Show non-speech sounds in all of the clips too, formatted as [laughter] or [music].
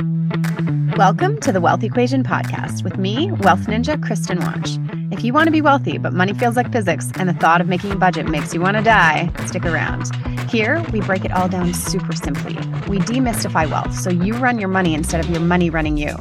Welcome to the Wealth Equation Podcast with me, Wealth Ninja Kristen Watch. If you want to be wealthy, but money feels like physics and the thought of making a budget makes you want to die, stick around. Here, we break it all down super simply. We demystify wealth so you run your money instead of your money running you.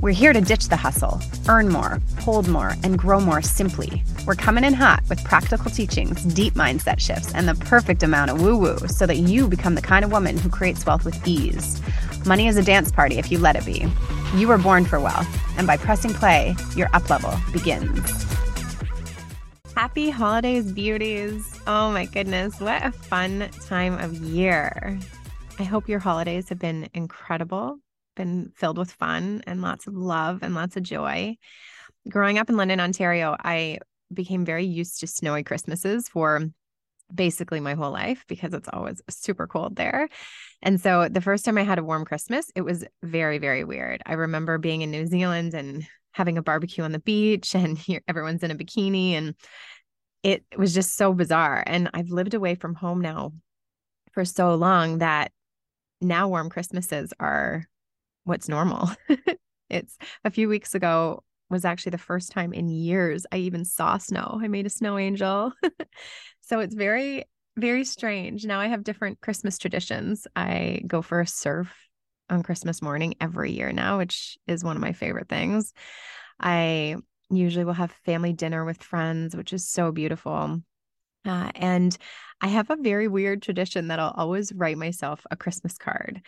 We're here to ditch the hustle, earn more, hold more, and grow more simply. We're coming in hot with practical teachings, deep mindset shifts, and the perfect amount of woo woo so that you become the kind of woman who creates wealth with ease. Money is a dance party if you let it be. You were born for wealth, and by pressing play, your up level begins. Happy holidays, beauties. Oh my goodness, what a fun time of year. I hope your holidays have been incredible been filled with fun and lots of love and lots of joy. Growing up in London, Ontario, I became very used to snowy Christmases for basically my whole life because it's always super cold there. And so the first time I had a warm Christmas, it was very, very weird. I remember being in New Zealand and having a barbecue on the beach and [laughs] here everyone's in a bikini and it was just so bizarre. And I've lived away from home now for so long that now warm Christmases are what's normal. [laughs] it's a few weeks ago was actually the first time in years I even saw snow. I made a snow angel. [laughs] so it's very, very strange. Now I have different Christmas traditions. I go for a surf on Christmas morning every year now, which is one of my favorite things. I usually will have family dinner with friends, which is so beautiful. Uh, and I have a very weird tradition that I'll always write myself a Christmas card.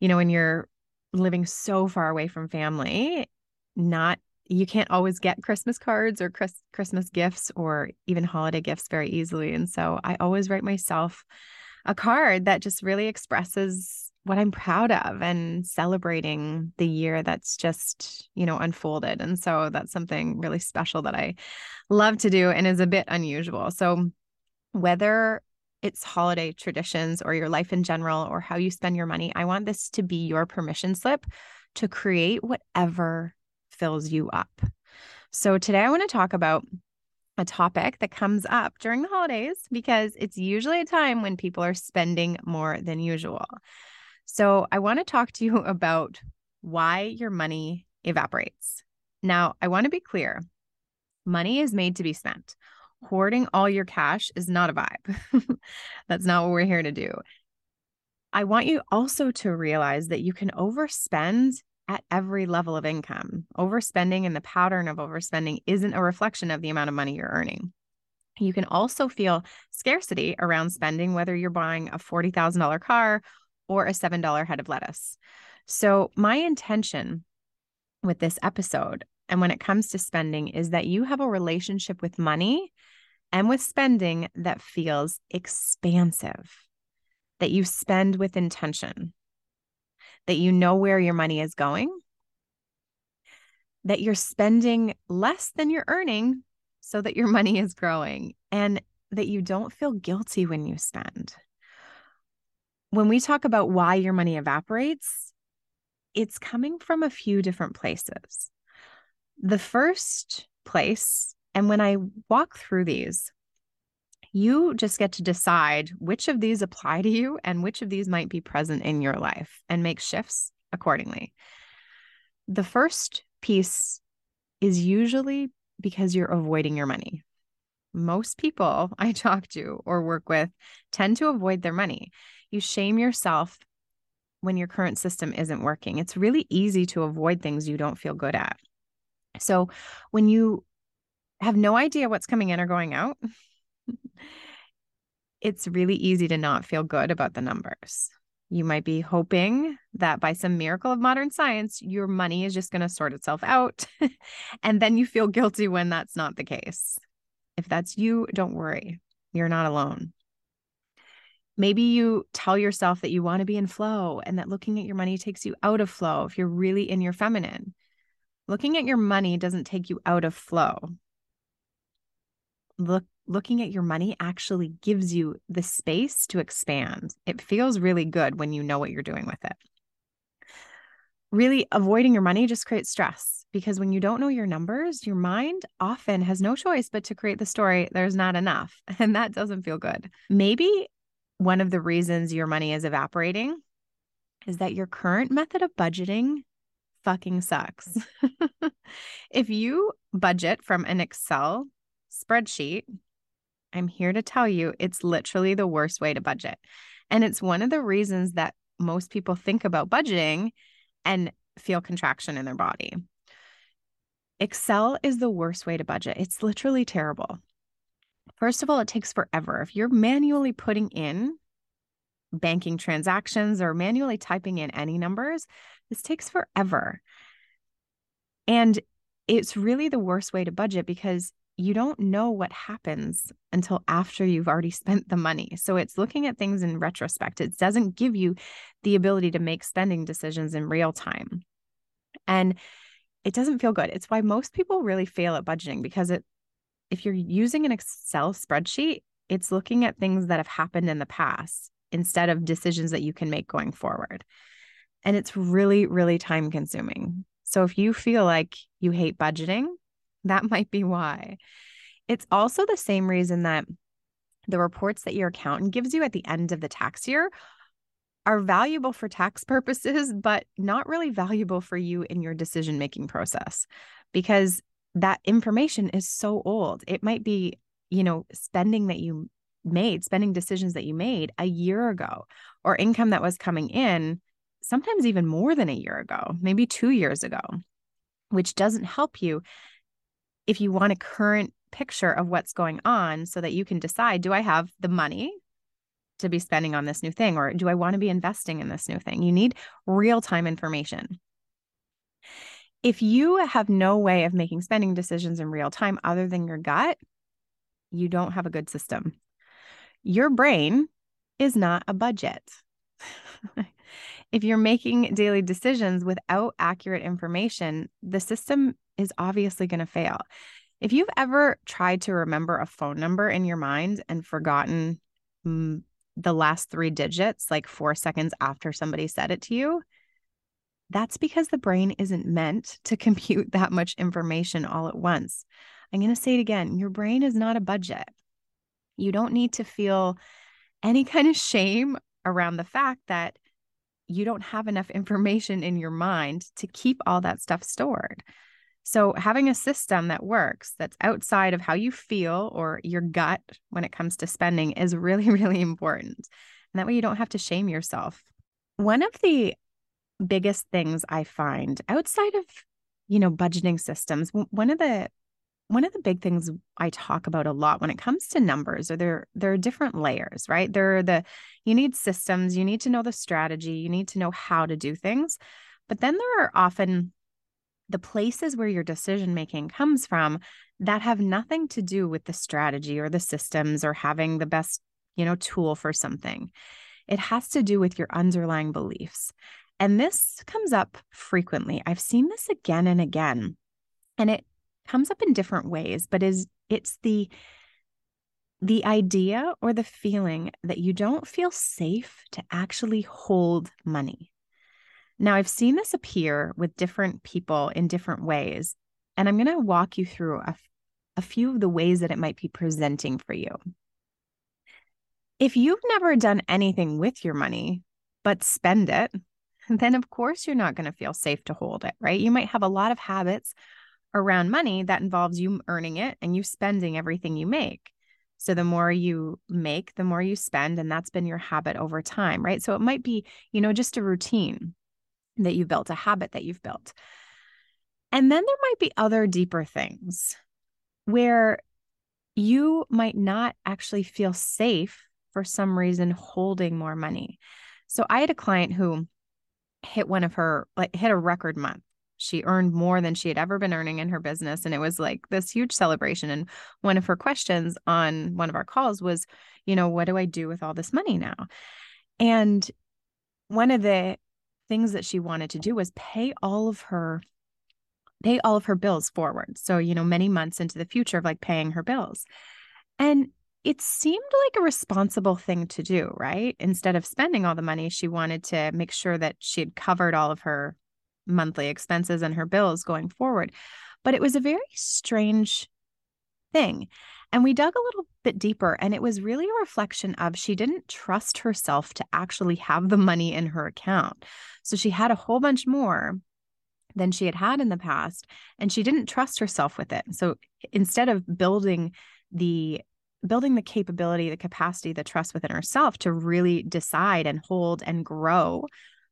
You know, when you're living so far away from family, not you can't always get Christmas cards or Chris, Christmas gifts or even holiday gifts very easily. And so I always write myself a card that just really expresses what I'm proud of and celebrating the year that's just, you know, unfolded. And so that's something really special that I love to do and is a bit unusual. So whether it's holiday traditions or your life in general or how you spend your money. I want this to be your permission slip to create whatever fills you up. So today I want to talk about a topic that comes up during the holidays because it's usually a time when people are spending more than usual. So I want to talk to you [laughs] about why your money evaporates. Now, I want to be clear money is made to be spent hoarding all your cash is not a vibe. [laughs] That's not what we're here to do. I want you also to realize that you can overspend at every level of income. Overspending and the pattern of overspending isn't a reflection of the amount of money you're earning. You can also feel scarcity around spending, whether you're buying a $40,000 car or a $7 head of lettuce. So, my intention with this episode and when it comes to spending is that you have a relationship with money and with spending that feels expansive, that you spend with intention, that you know where your money is going, that you're spending less than you're earning so that your [laughs] money is growing, and that you don't feel guilty when you spend. When we talk about why your money evaporates, it's coming from a few different places. The first place and when I walk through these, you just get to decide which of these apply to you and which of these might be present in your life and make shifts accordingly. The first piece is usually because you're avoiding your money. Most people [laughs] I talk to or work with tend to avoid their money. You shame yourself when your current system isn't working. It's really easy to avoid things you don't feel good at. So, when you have no idea what's coming in or going out, it's really easy to not feel good about the numbers. You might be hoping that by some miracle of modern science, your money is just going to sort itself out. [laughs] and then you feel guilty when that's not the case. If that's you, don't worry. You're not alone. Maybe you tell yourself that you want to be in flow and that looking at your money takes you out of flow if you're really in your feminine. Looking at your money doesn't take you out of flow look looking at your money actually gives you the space to expand. It feels really good when you know what you're doing with it. Really, avoiding your money just creates stress because when you don't know your numbers, your mind often has no choice but to create the story there's not enough. [laughs] And that doesn't feel good. Maybe one of the reasons your money is evaporating is that your current method of budgeting fucking sucks. [laughs] if you budget from an Excel spreadsheet, I'm here to tell you it's literally the worst way to budget. And it's one of the reasons that most people think about budgeting and feel contraction in their body. Excel is the worst way to budget. It's literally terrible. First of all, it takes forever. If you're manually putting in banking transactions or manually typing in any numbers, this takes forever. And it's really the worst way to budget because you don't know what happens until after you've already spent the money. So it's looking at things in retrospect. It doesn't give you the ability to make spending decisions in real time. And it doesn't feel good. It's why most people really fail at budgeting because it if you're using an Excel spreadsheet, it's looking at things that have happened in the past instead of decisions that you can make going forward. And it's really, really time consuming. So if you feel like you hate budgeting, [laughs] that might be why. It's also the same reason that the reports that your accountant gives you at the end of the tax year are valuable for tax [laughs] purposes, but not really valuable for you in your decision making process because that information is so old. It might be, you know, spending that you made, spending decisions that you made a year ago, or income that was coming in, sometimes even more than a year ago, maybe two years ago, which doesn't help you if you want a current picture of what's going on so that you can decide do I have the money to be spending on this new thing, or do I want to be investing in this new thing? You need real time information. If you have no way of making spending decisions in real time other than your gut, you don't have a good system. Your brain is not a budget. [laughs] if you're making daily decisions without accurate information, the system is obviously going to fail. If you've ever tried to remember a phone number in your mind and forgotten mm, the last three digits, like four seconds after somebody said it to you, that's because the brain isn't meant to [laughs] compute that much information all at once. I'm going to say it again your brain is not a budget. You don't need to feel any kind of shame around the fact that you don't have enough information in your mind to keep all that stuff stored. So, having a system that works that's outside of how you feel or your gut when it comes to spending is really, [laughs] really important. And that way you don't have to shame yourself. One of the biggest things I find outside of, you know, budgeting systems, one of the one of the big things I talk about a lot when it comes to numbers are there there are different layers, right? There are the you need systems, you need to know the strategy, you need to know how to do things. But then there are often the places where your decision making comes from that have nothing to do with the strategy or the systems or having the best, you know, tool for something. It has to do with your underlying beliefs. And this comes up frequently. I've seen this again and again. And it comes up in different ways, but is it's the the idea or the feeling that you don't feel safe to actually hold money. Now, I've seen this appear with different people in different ways, and I'm going to walk you through a, a few of the ways that it might be presenting for you. If you've never done anything with your money but spend it, then of course you're not going to feel safe to hold it, right? You might have a lot of habits around money that involves you earning it and you spending everything you make. So the more you make, the more you spend. And that's been your habit over time, right? So it might be, you know, just a routine that you built, a habit that you've built. And then there might be other deeper things where you might not actually feel safe for some reason holding more money. So I had a client who hit one of her, like, hit a record month she earned more than she had ever been earning in her business. And it was like this huge celebration. And one of her questions on one of our calls was, you know, what do I do with all this money now? And one of the things that she wanted to do was pay all of her pay all of her bills forward. So, you know, many months into the future of like paying her bills. And it seemed like a responsible thing to do, right? Instead of spending all the money, she wanted to make sure that she had covered all of her monthly expenses and her bills going forward. But it was a very strange thing. And we dug a little bit deeper, and it was really a reflection of she didn't trust herself to actually have the money in her account. So she had a whole bunch more than she had had in the past, and she didn't trust herself with it. So instead of building the building the capability, the capacity, the trust within herself to really decide and hold and grow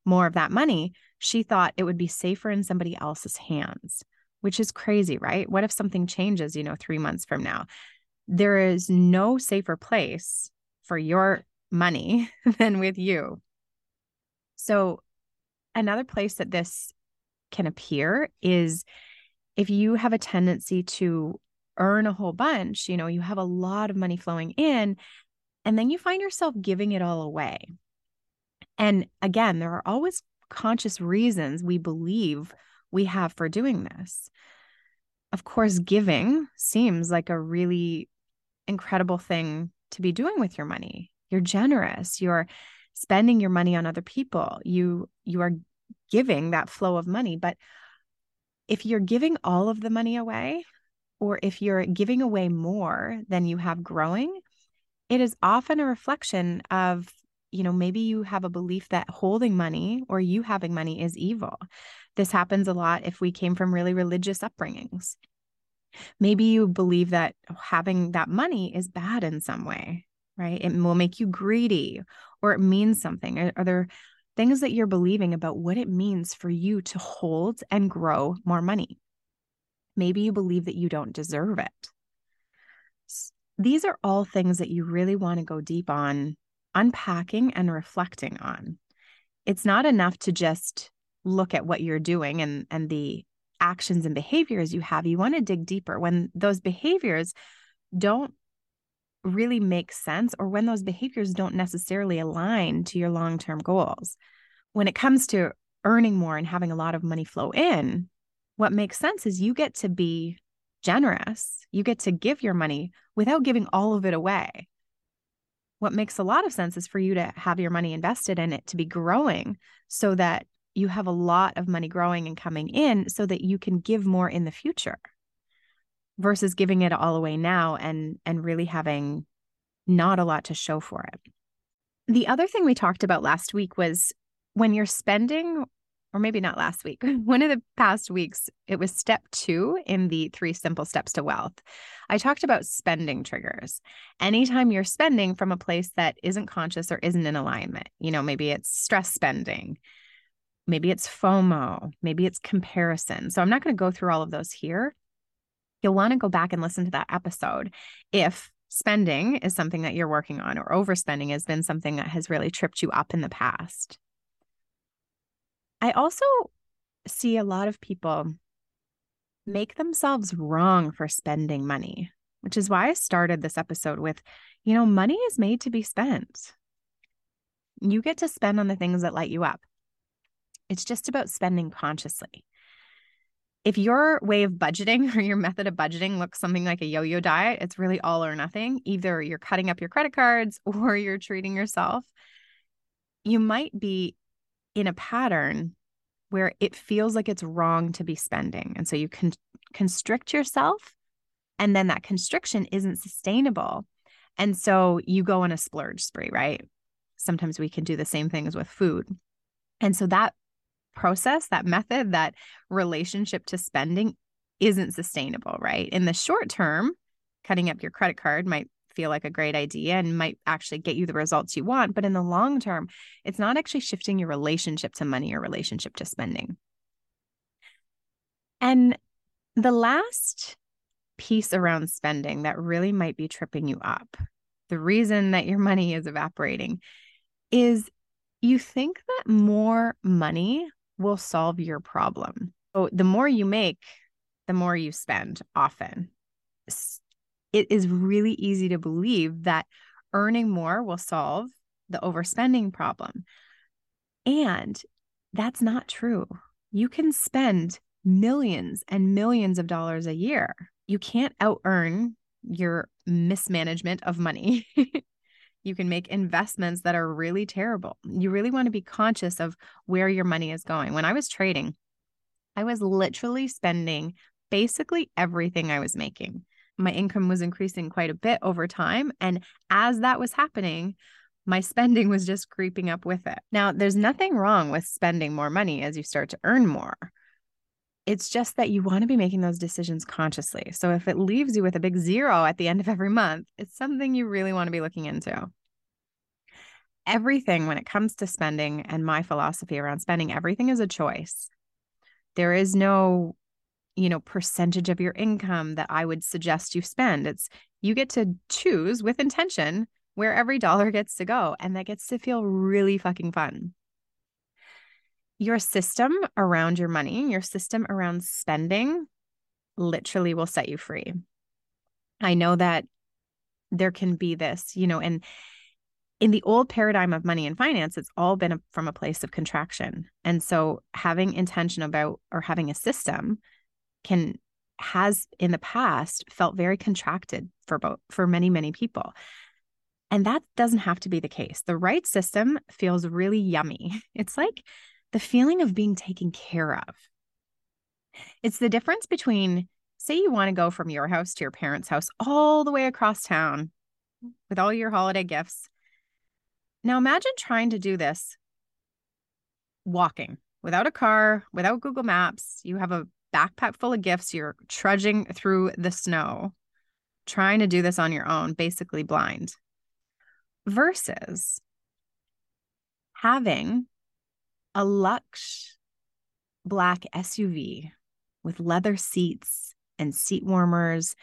more of that money, she thought it would be safer in somebody else's hands, which is crazy, right? What if something changes, you know, three months from now? There is no safer place for your money [laughs] than with you. So, another place that this can appear is if you have a tendency to earn a whole bunch, you know, you have a lot of money flowing in, and then you find yourself giving it all away. And again, there are always conscious reasons we believe we have for doing this. Of course, giving seems like a really incredible thing to be doing with your money. You're generous, you're spending your money on other people. You you are giving that flow of money, but if you're giving all of the money away or if you're giving away more than you have growing, it is often a reflection of you know, maybe you have a belief that holding money or you having money is evil. This happens a lot if we came from really religious upbringings. Maybe you believe that having that money is bad in some way, right? It will make you greedy or it means something. Are, are there things that you're believing about what it means for you to hold and grow more money? Maybe you believe that you don't deserve it. These are all things that you really want to go deep on unpacking and reflecting on. It's not enough to just look at what you're doing and, and the actions and behaviors you have. You want to dig deeper when those behaviors don't really make sense or when those behaviors don't necessarily align to your long term goals. When it comes to earning more and having a lot of money flow in, what makes sense is you get to be generous. You get to give your money without giving all of it away what makes a lot of sense is for you to have your money invested in it to be growing so that you have a lot of money growing and coming in so that you can give more in the future versus giving it all away now and and really having not a lot to show for it. The other thing we talked about last week was when you're spending or maybe not last week, [laughs] one of the past weeks, it was step two in the three simple steps to wealth. I talked about spending triggers. Anytime you're spending from a place that isn't conscious or isn't in alignment, you know, maybe it's stress spending, maybe it's FOMO, maybe it's comparison. So I'm not going to go through all of those here. You'll want to go back and listen to that episode if spending is something that you're working on or overspending has been something that has really tripped you up in the past. I also see a lot of people make themselves wrong for spending money, which is why I started this episode with, you know, money is made to be spent. You get to spend on the things that light you up. It's just about spending consciously. If your way of budgeting [laughs] or your method of budgeting looks something like a yo yo diet, it's really all or nothing. Either you're cutting up your credit cards [laughs] or you're treating yourself. You might be in a pattern where it feels like it's wrong to be spending. And so you can constrict yourself, and then that constriction isn't sustainable. And so you go on a splurge spree, right? Sometimes we can do the same things with food. And so that process, that method, that relationship to spending isn't sustainable, right? In the short term, cutting up your credit card might feel like a great idea and might actually get you the results you want. But in the long term, it's not actually shifting your relationship to money or relationship to spending. And the last piece around spending that really might be tripping you up, the reason that your money is evaporating is you think that more money will solve your problem. So the more you make, the more you spend often it is really easy to believe that earning more will solve the overspending problem. And that's not true. You can spend millions and millions of dollars a year. You can't out earn your mismanagement of money. [laughs] you can make investments that are really terrible. You really want to be conscious of where your money is going. When I was trading, I was literally spending basically everything I was making my income was increasing quite a bit over time. And as that was happening, my spending was just creeping up with it. Now, there's nothing wrong with spending more money as you start to earn more. It's just that you want to be making those decisions consciously. So if it leaves you with a big zero at the end of every month, it's something you really want to be looking into. Everything, when it comes to spending and my philosophy around spending, everything is a choice. There is no you know percentage of your income that i would suggest you spend. It's you get to choose with intention where every dollar gets to go and that gets to feel really fucking fun. Your system around your money your system around spending literally will set you free. I know that there can be this you know and in the old paradigm of money and finance, it's all been a, from a place of contraction. And so having intention about or having a system can has in the past felt very contracted for both for many many people. And that doesn't have to be the case. The right system feels really yummy. [laughs] It's like the feeling of being taken care of. It's the difference between say you want to go from your house to your parents house all the way across town with all your holiday gifts. Now imagine trying to do this walking without a car without google maps. You have a backpack full of gifts. You're trudging through the snow, trying to do this on your own, basically blind, versus having a luxe black SUV with leather seats and seat warmers,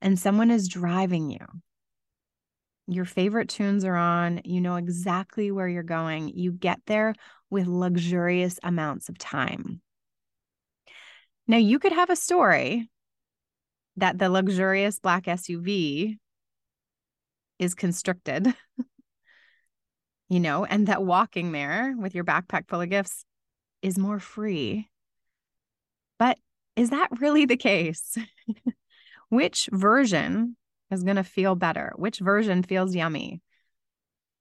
and someone is driving you. Your favorite tunes are on. You know exactly where you're going. You get there with luxurious amounts of time. Now, you could have a story that the luxurious black SUV is constricted, [laughs] you know, and that walking there with your backpack full of gifts is more free. But is that really the case? [laughs] Which version is going to feel better? Which version feels yummy?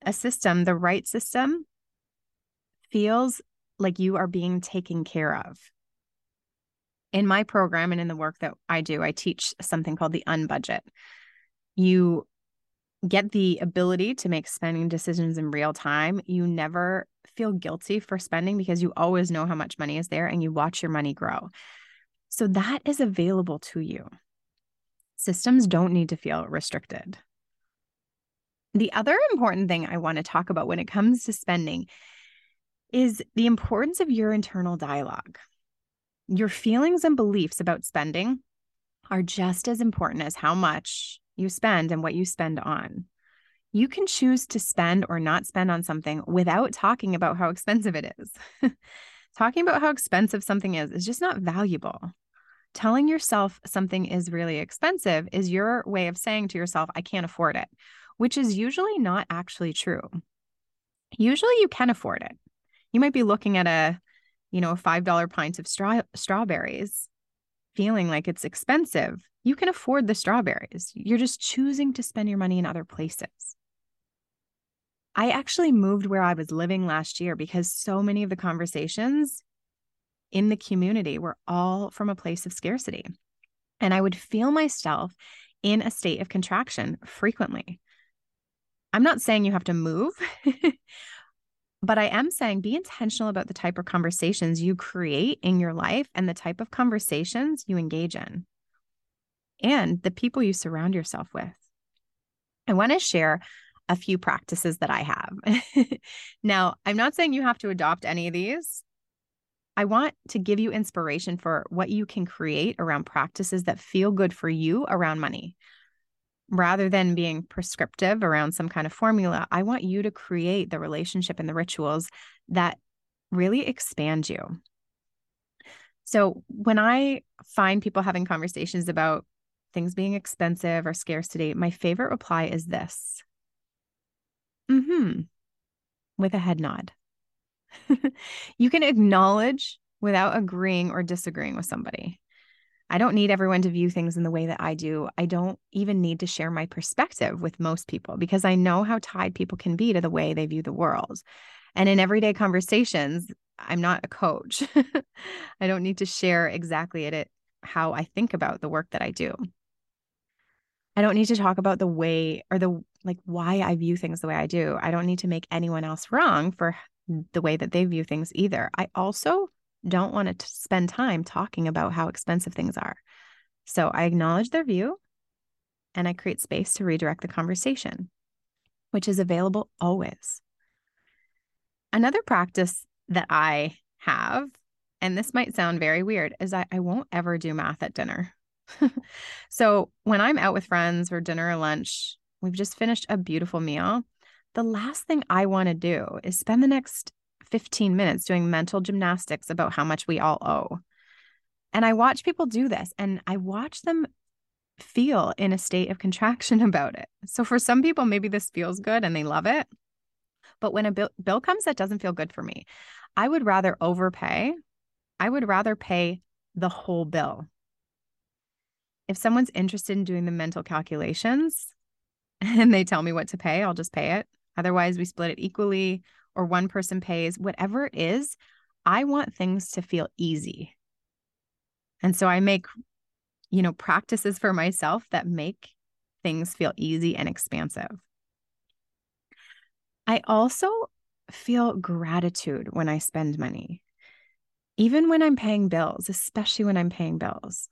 A system, the right system, feels like you are being taken care of in my program and in the work that I do, I teach something called the unbudget. You get the ability to make spending decisions in real time. You never feel guilty for spending because you always know how much money is there and you watch your money grow. So that is available to you. Systems don't need to feel restricted. The other important thing I want to talk about when it comes to spending is the importance of your internal dialogue. Your feelings and beliefs about spending are just as important as how much you spend and what you spend on. You can choose to spend or not spend on something without talking about how expensive it is. [laughs] talking about how expensive something is is just not valuable. Telling yourself something is really expensive is your way of saying to yourself, I can't afford it, which is usually not actually true. Usually you can afford it. You might be looking at a you know, $5 pints of straw- strawberries, feeling like it's expensive, you can afford the strawberries. You're just choosing to spend your money in other places. I actually moved where I was living last year because so many of the conversations in the community were all from a place of scarcity. And I would feel myself in a state of contraction frequently. I'm not saying you have to move, [laughs] But I am saying be intentional about the type of conversations you create in your life and the type of conversations you engage in and the people you surround yourself with. I want to share a few practices that I have. [laughs] now, I'm not saying you have to adopt any of these. I want to give you inspiration for what you can create around practices that feel good for you around money rather than being prescriptive around some kind of formula, I want you to create the relationship and the rituals that really expand you. So when I find people having conversations about things being expensive or scarcity, my favorite reply is this. Mm-hmm. With a head nod. [laughs] you can acknowledge without agreeing or disagreeing with somebody. I don't need everyone to view things in the way that I do. I don't even need to share my perspective with most people because I know how tied people can be to the way they view the world. And in everyday conversations, I'm not a coach. [laughs] I don't need to share exactly it how I think about the work that I do. I don't need to talk about the way or the like why I view things the way I do. I don't need to make anyone else wrong for the way that they view things either. I also don't want to spend time talking about how expensive things are. So I acknowledge their view and I create space to redirect the conversation, which is available always. Another practice that I have, and this might sound very weird, is I, I won't ever do math at dinner. [laughs] so when I'm out with friends for dinner or lunch, we've just finished a beautiful meal. The last thing I want to do is spend the next 15 minutes doing mental gymnastics about how much we all owe. And I watch people do this and I watch them feel in a state of contraction [laughs] about it. So for some people, maybe this feels good and they love it. But when a bill, bill comes that doesn't feel good for me, I would rather overpay. I would rather pay the whole bill. If someone's interested in doing the mental calculations [laughs] and they tell me what to pay, I'll just pay it. Otherwise, we split it equally or one person pays, whatever it is. I want things to feel easy. And so I make, you know, practices for myself that make things feel easy and expansive. I also feel gratitude when I spend money, even when I'm paying bills, especially when I'm paying bills.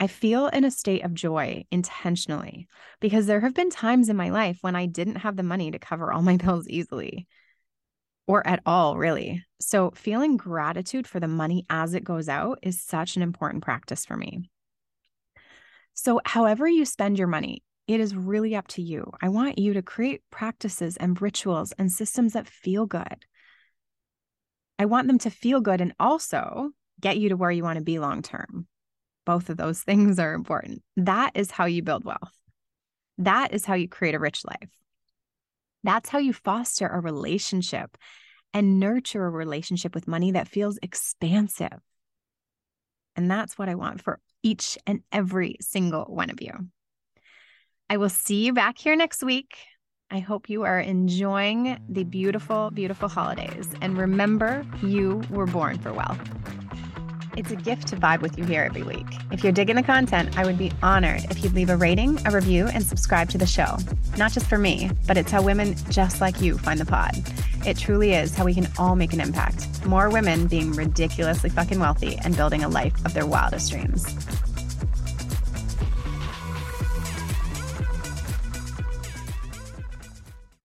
I feel in a state of joy intentionally because there have been times in my life when I didn't have the money to cover all my [laughs] bills easily or at all, really. So, feeling gratitude for the money as it goes out is such an important practice for me. So, however you spend your money, it is really up to you. I want you to create practices and rituals and systems that feel good. I want them to feel good and also get you to where you want to be long term. Both of those [laughs] things are important. That is how you build wealth. That is how you create a rich life. That's how you foster a relationship and nurture a relationship with money that feels expansive. And that's what I want for each and every single one of you. I will see you back here next week. I hope you are enjoying the beautiful, beautiful holidays. And remember, you were born for wealth. It's a gift to vibe with you here every week. If you're digging the content, I would be honored if you'd leave a rating, a review, and subscribe to the show. Not just for me, but it's how women just like you find the pod. It truly is how we can all make an impact. More women being ridiculously fucking wealthy and building a life of their wildest dreams.